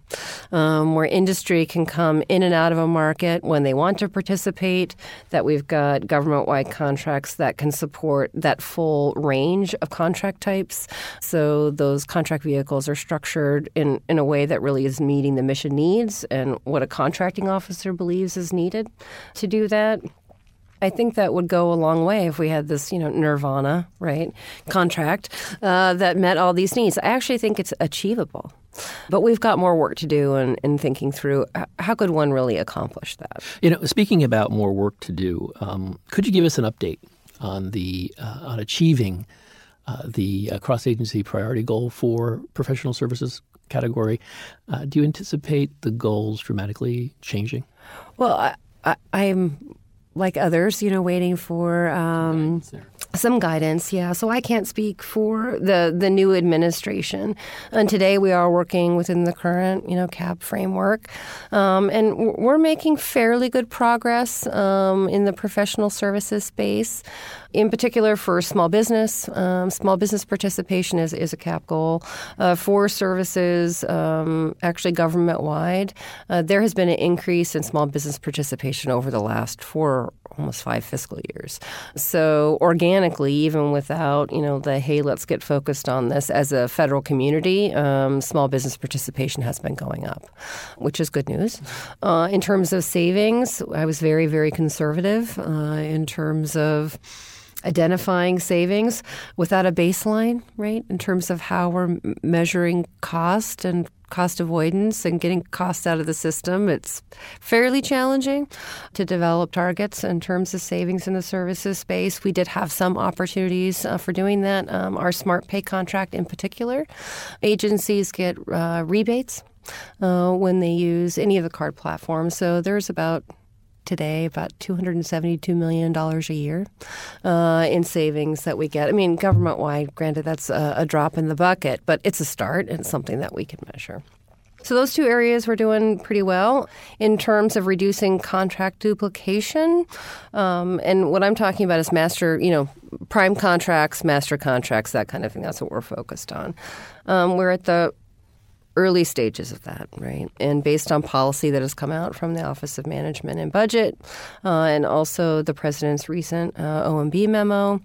Um, where industry can come in and out of a market when they want to participate, that we've got government wide contracts that can support that full range of contract types. So those contract vehicles are structured in, in a way that really is meeting the mission needs and what a contracting officer believes is needed to do that. I think that would go a long way if we had this, you know, nirvana, right, contract uh, that met all these needs. I actually think it's achievable. But we've got more work to do in, in thinking through how could one really accomplish that. You know, speaking about more work to do, um, could you give us an update on the uh, on achieving uh, the uh, cross agency priority goal for professional services category. Uh, do you anticipate the goals dramatically changing? Well, I, am like others, you know, waiting for um, some guidance. Yeah, so I can't speak for the the new administration. And today we are working within the current, you know, CAP framework, um, and we're making fairly good progress um, in the professional services space in particular for small business. Um, small business participation is, is a cap goal. Uh, for services, um, actually government wide, uh, there has been an increase in small business participation over the last four almost five fiscal years. So organically, even without you know the hey, let's get focused on this as a federal community, um, small business participation has been going up, which is good news. Uh, in terms of savings, I was very very conservative uh, in terms of identifying savings without a baseline, right, in terms of how we're measuring cost and cost avoidance and getting costs out of the system. It's fairly challenging to develop targets in terms of savings in the services space. We did have some opportunities uh, for doing that. Um, our Smart Pay contract, in particular, agencies get uh, rebates. Uh, when they use any of the card platforms. So there's about today about $272 million a year uh, in savings that we get. I mean, government wide, granted, that's a, a drop in the bucket, but it's a start and something that we can measure. So those two areas we're doing pretty well in terms of reducing contract duplication. Um, and what I'm talking about is master, you know, prime contracts, master contracts, that kind of thing. That's what we're focused on. Um, we're at the early stages of that, right? And based on policy that has come out from the Office of Management and Budget, uh, and also the president's recent uh, OMB memo,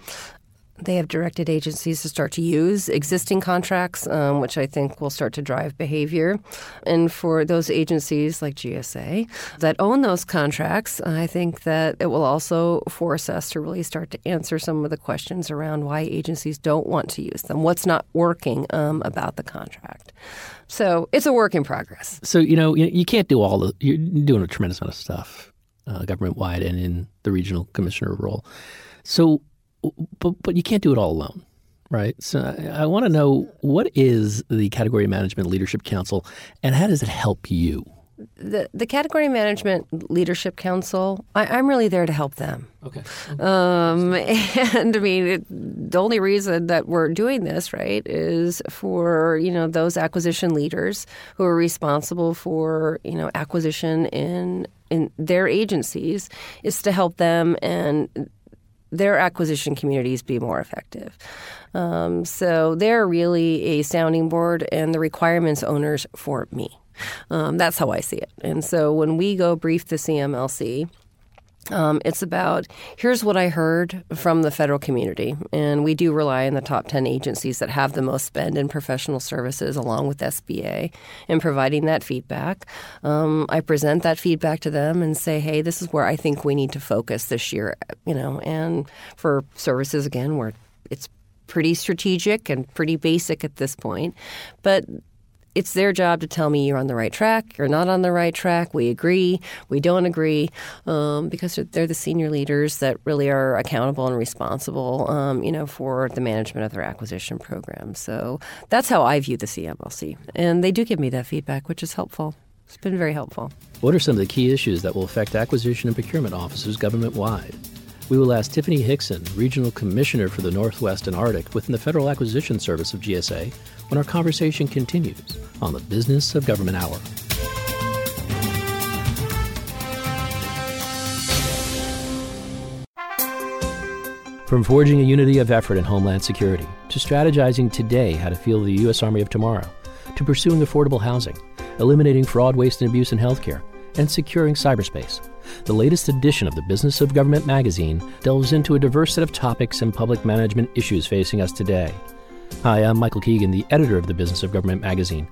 they have directed agencies to start to use existing contracts, um, which I think will start to drive behavior. And for those agencies like GSA that own those contracts, I think that it will also force us to really start to answer some of the questions around why agencies don't want to use them, what's not working um, about the contract. So it's a work in progress. So, you know, you can't do all the, you're doing a tremendous amount of stuff uh, government wide and in the regional commissioner role. So, but but you can't do it all alone, right? So I, I want to know what is the Category Management Leadership Council, and how does it help you? The the Category Management Leadership Council, I, am really there to help them. Okay. Um, [laughs] and I mean, it, the only reason that we're doing this, right, is for you know those acquisition leaders who are responsible for you know acquisition in in their agencies, is to help them and their acquisition communities be more effective. Um, so they're really a sounding board and the requirements owners for me. Um, that's how I see it. And so when we go brief the CMLC, um, it's about here's what I heard from the federal community. And we do rely on the top 10 agencies that have the most spend in professional services, along with SBA, in providing that feedback. Um, I present that feedback to them and say, hey, this is where I think we need to focus this year, you know, and for services, again, where it's pretty strategic and pretty basic at this point. But it's their job to tell me you're on the right track, you're not on the right track, we agree, we don't agree, um, because they're the senior leaders that really are accountable and responsible, um, you know, for the management of their acquisition program. So that's how I view the CMLC, and they do give me that feedback, which is helpful. It's been very helpful. What are some of the key issues that will affect acquisition and procurement officers government wide? We will ask Tiffany Hixson, Regional Commissioner for the Northwest and Arctic within the Federal Acquisition Service of GSA, when our conversation continues on the Business of Government Hour. From forging a unity of effort in Homeland Security, to strategizing today how to fuel the U.S. Army of tomorrow, to pursuing affordable housing, eliminating fraud, waste, and abuse in healthcare, and securing cyberspace. The latest edition of the Business of Government magazine delves into a diverse set of topics and public management issues facing us today. Hi, I'm Michael Keegan, the editor of the Business of Government magazine.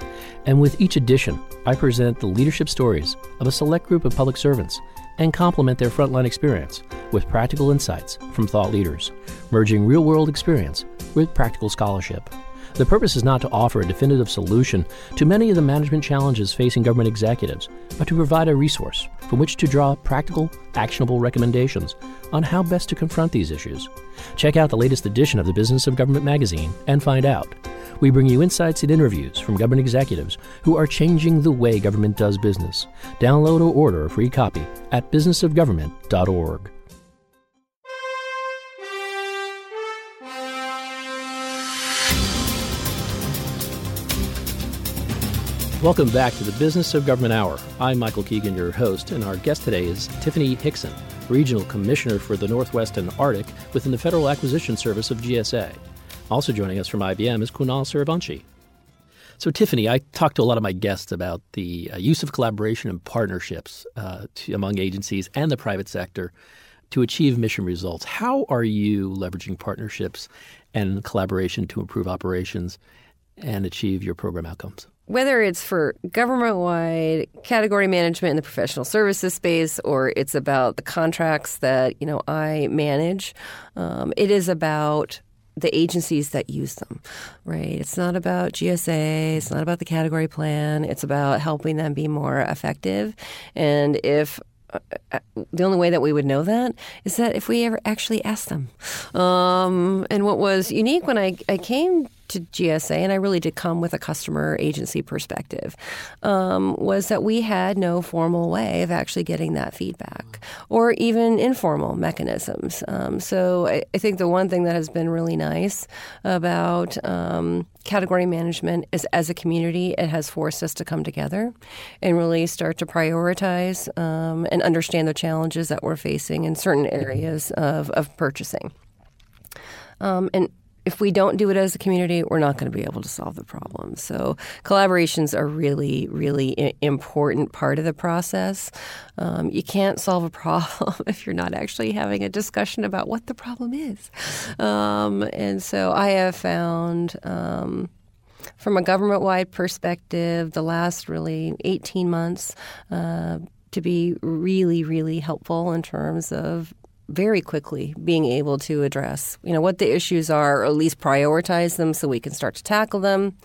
And with each edition, I present the leadership stories of a select group of public servants and complement their frontline experience with practical insights from thought leaders, merging real world experience with practical scholarship. The purpose is not to offer a definitive solution to many of the management challenges facing government executives, but to provide a resource from which to draw practical, actionable recommendations on how best to confront these issues. Check out the latest edition of the Business of Government magazine and find out. We bring you insights and interviews from government executives who are changing the way government does business. Download or order a free copy at businessofgovernment.org. Welcome back to the Business of Government Hour. I'm Michael Keegan, your host, and our guest today is Tiffany Hixson, Regional Commissioner for the Northwest and Arctic within the Federal Acquisition Service of GSA. Also joining us from IBM is Kunal Suryavanshi. So, Tiffany, I talked to a lot of my guests about the uh, use of collaboration and partnerships uh, to, among agencies and the private sector to achieve mission results. How are you leveraging partnerships and collaboration to improve operations and achieve your program outcomes? Whether it's for government wide category management in the professional services space or it's about the contracts that you know I manage, um, it is about the agencies that use them, right? It's not about GSA, it's not about the category plan, it's about helping them be more effective. And if uh, uh, the only way that we would know that is that if we ever actually asked them. Um, and what was unique when I, I came to GSA, and I really did come with a customer agency perspective, um, was that we had no formal way of actually getting that feedback or even informal mechanisms. Um, so I, I, think the one thing that has been really nice about um, category management is as a community, it has forced us to come together and really start to prioritize um, and understand the challenges that we're facing in certain areas of, of purchasing. Um, and if we don't do it as a community, we're not going to be able to solve the problem. So collaborations are really, really important part of the process. Um, you can't solve a problem [laughs] if you're not actually having a discussion about what the problem is. Um, and so I have found. Um, from a government wide perspective, the last really 18 months uh, to be really, really helpful in terms of very quickly being able to address, you know, what the issues are, or at least prioritize them so we can start to tackle them.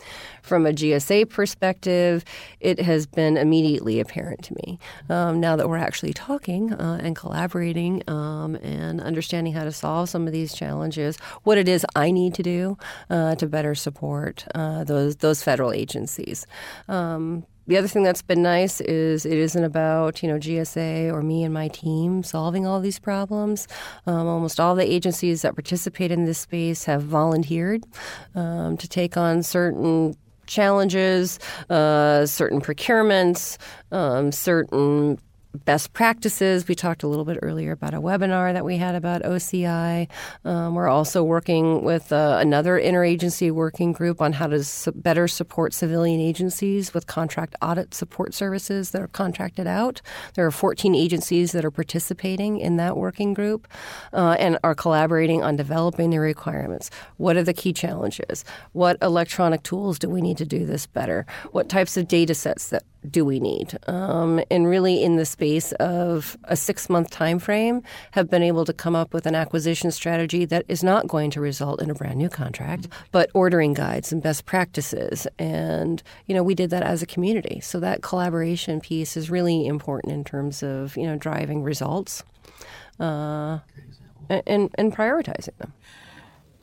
From a GSA perspective, it has been immediately apparent to me um, now that we're actually talking uh, and collaborating um, and understanding how to solve some of these challenges, what it is I need to do uh, to better support uh, those those federal agencies. Um, the other thing that's been nice is it isn't about you know GSA or me and my team solving all these problems. Um, almost all the agencies that participate in this space have volunteered um, to take on certain challenges, uh, certain procurements, um, certain best practices. We talked a little bit earlier about a webinar that we had about OCI. Um, we're also working with uh, another interagency working group on how to su- better support civilian agencies with contract audit support services that are contracted out. There are 14 agencies that are participating in that working group uh, and are collaborating on developing the requirements. What are the key challenges? What electronic tools do we need to do this better? What types of data sets that do we need? Um, and really, in the space of a six month time frame, have been able to come up with an acquisition strategy that is not going to result in a brand new contract, but ordering guides and best practices. And you know, we did that as a community, so that collaboration piece is really important in terms of you know driving results uh, and and prioritizing them.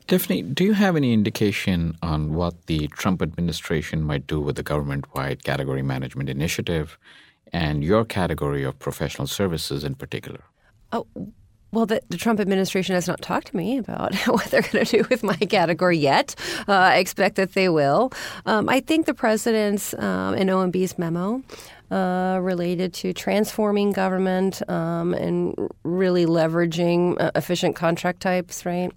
Tiffany, do you have any indication on what the Trump administration might do with the government wide category management initiative and your category of professional services in particular? Oh, well, the, the, Trump administration has not talked to me about [laughs] what they're going to do with my category yet. Uh, I expect that they will. Um, I think the president's um, and OMB's memo uh, related to transforming government um, and really leveraging uh, efficient contract types, right?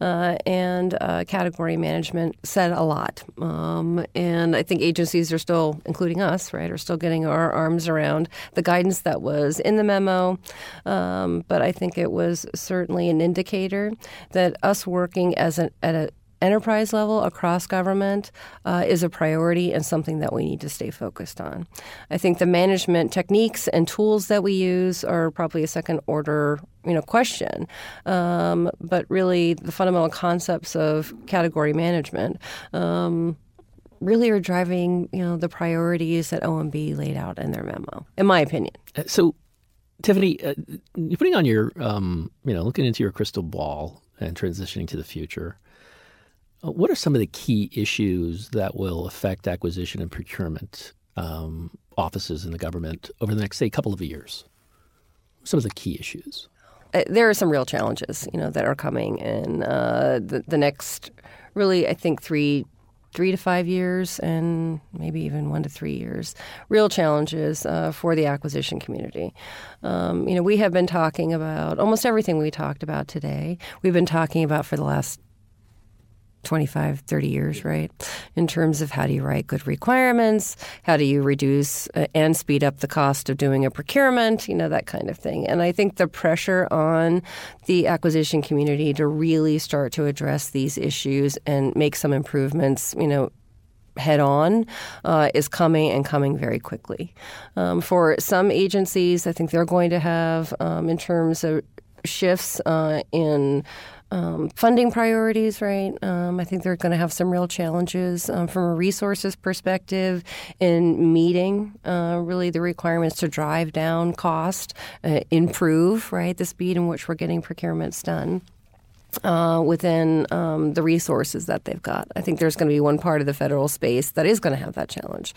Uh, and uh, category management said a lot. Um, and I think agencies are still, including us, right, are still getting our arms around the guidance that was in the memo. Um, but I think it was certainly an indicator that us working as an, at a enterprise level across government uh, is a priority and something that we need to stay focused on. I think the management techniques and tools that we use are probably a second order you know question, um, but really the fundamental concepts of category management. Um, really are driving, you know, the priorities that OMB laid out in their memo, in my opinion. Uh, so, Tiffany, uh, you're putting on your, um, you know, looking into your crystal ball and transitioning to the future. Uh, what are some of the key issues that will affect acquisition and procurement um, offices in the government over the next, say, couple of years? Some of the key issues. Uh, there are some real challenges, you know, that are coming in uh, the, the next, really, I think three three to five years and maybe even one to three years. Real challenges uh, for the acquisition community. Um, you know, we have been talking about almost everything we talked about today. We've been talking about for the last 25, 30 years, right? In terms of how do you write good requirements, how do you reduce uh, and speed up the cost of doing a procurement, you know, that kind of thing. And I think the pressure on the acquisition community to really start to address these issues and make some improvements, you know, head on uh, is coming and coming very quickly. Um, for some agencies, I think they're going to have, um, in terms of shifts uh, in um, funding priorities, right? Um, I think they're going to have some real challenges um, from a resources perspective in meeting uh, really the requirements to drive down cost, uh, improve, right, the speed in which we're getting procurements done uh, within um, the resources that they've got. I think there's going to be one part of the federal space that is going to have that challenge.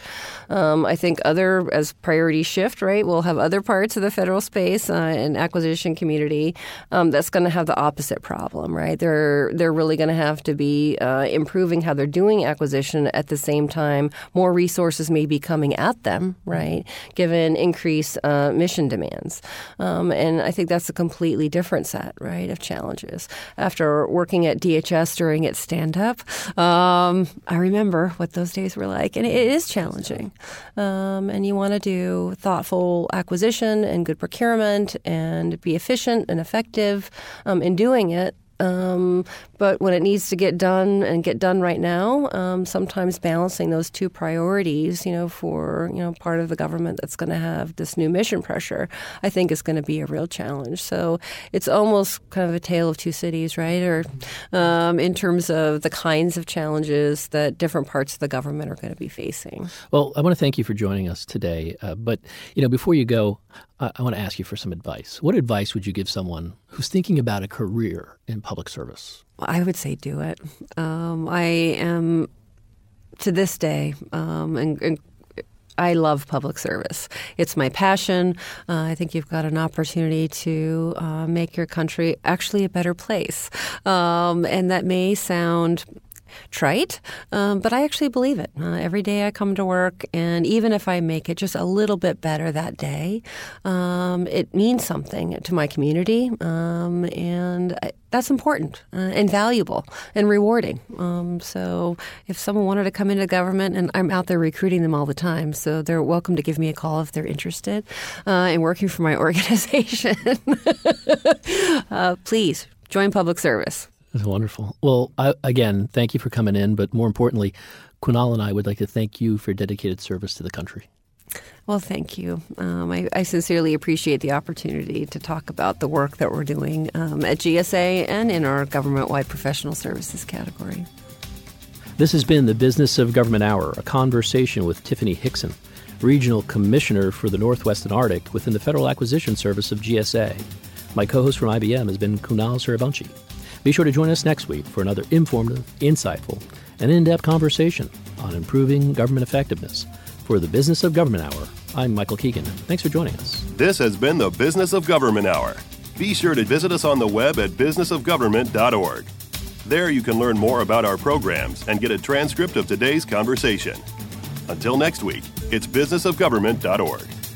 Um, I think other, as priorities shift, right, we'll have other parts of the federal space uh, and acquisition community um, that's going to have the opposite problem, right? They're they're really going to have to be uh, improving how they're doing acquisition at the same time. More resources may be coming at them, right, given increased uh, mission demands, um, and I think that's a completely different set, right, of challenges after working at DHS during its stand up. Um, I remember what those days were like, and it is challenging. Um, and you want to do thoughtful acquisition and good procurement and be efficient and effective um, in doing it um, but when it needs to get done and get done right now, um, sometimes balancing those two priorities, you know, for you know part of the government that's going to have this new mission pressure, I think is going to be a real challenge. So it's almost kind of a tale of two cities, right? Or um, in terms of the kinds of challenges that different parts of the government are going to be facing. Well, I want to thank you for joining us today. Uh, but you know, before you go, I, I want to ask you for some advice. What advice would you give someone who's thinking about a career in public service? I would say do it. Um, I am to this day, um, and, and I love public service. It's my passion. Uh, I think you've got an opportunity to uh, make your country actually a better place. Um, and that may sound trite, um, but I actually believe it. Uh, every day I come to work, and even if I make it just a little bit better that day, um, it means something to my community, um, and I, that's important uh, and valuable and rewarding. Um, so if someone wanted to come into government, and I'm out there recruiting them all the time, so they're welcome to give me a call if they're interested uh, in working for my [laughs] organization. [laughs] uh, please join public service. That's wonderful. Well, I, again, thank you for coming in, but more importantly, Kunal and I would like to thank you for dedicated service to the country. Well, thank you. Um, I, I, sincerely appreciate the opportunity to talk about the work that we're doing um, at GSA and in our government wide professional services category. This has been the Business of Government Hour, a conversation with Tiffany Hixson, Regional Commissioner for the Northwest and Arctic within the Federal Acquisition Service of GSA. My co host from IBM has been Kunal Suryavanshi. Be sure to join us next week for another informative, insightful, and in depth conversation on improving government effectiveness. For the Business of Government Hour, I'm Michael Keegan. Thanks for joining us. This has been the Business of Government Hour. Be sure to visit us on the web at businessofgovernment.org. There you can learn more about our programs and get a transcript of today's conversation. Until next week, it's businessofgovernment.org.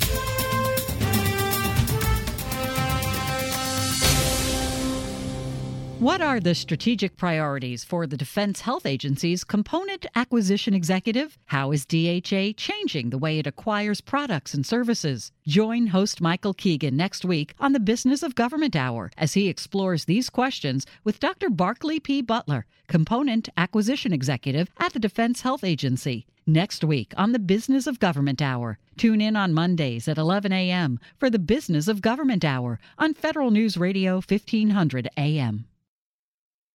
What are the strategic priorities for the Defense Health Agency's component acquisition executive? How is DHA changing the way it acquires products and services? Join host Michael Keegan next week on the Business of Government Hour as he explores these questions with Dr. Barclay P. Butler, component acquisition executive at the Defense Health Agency. Next week on the Business of Government Hour. Tune in on Mondays at 11 a.m. for the Business of Government Hour on Federal News Radio 1500 AM.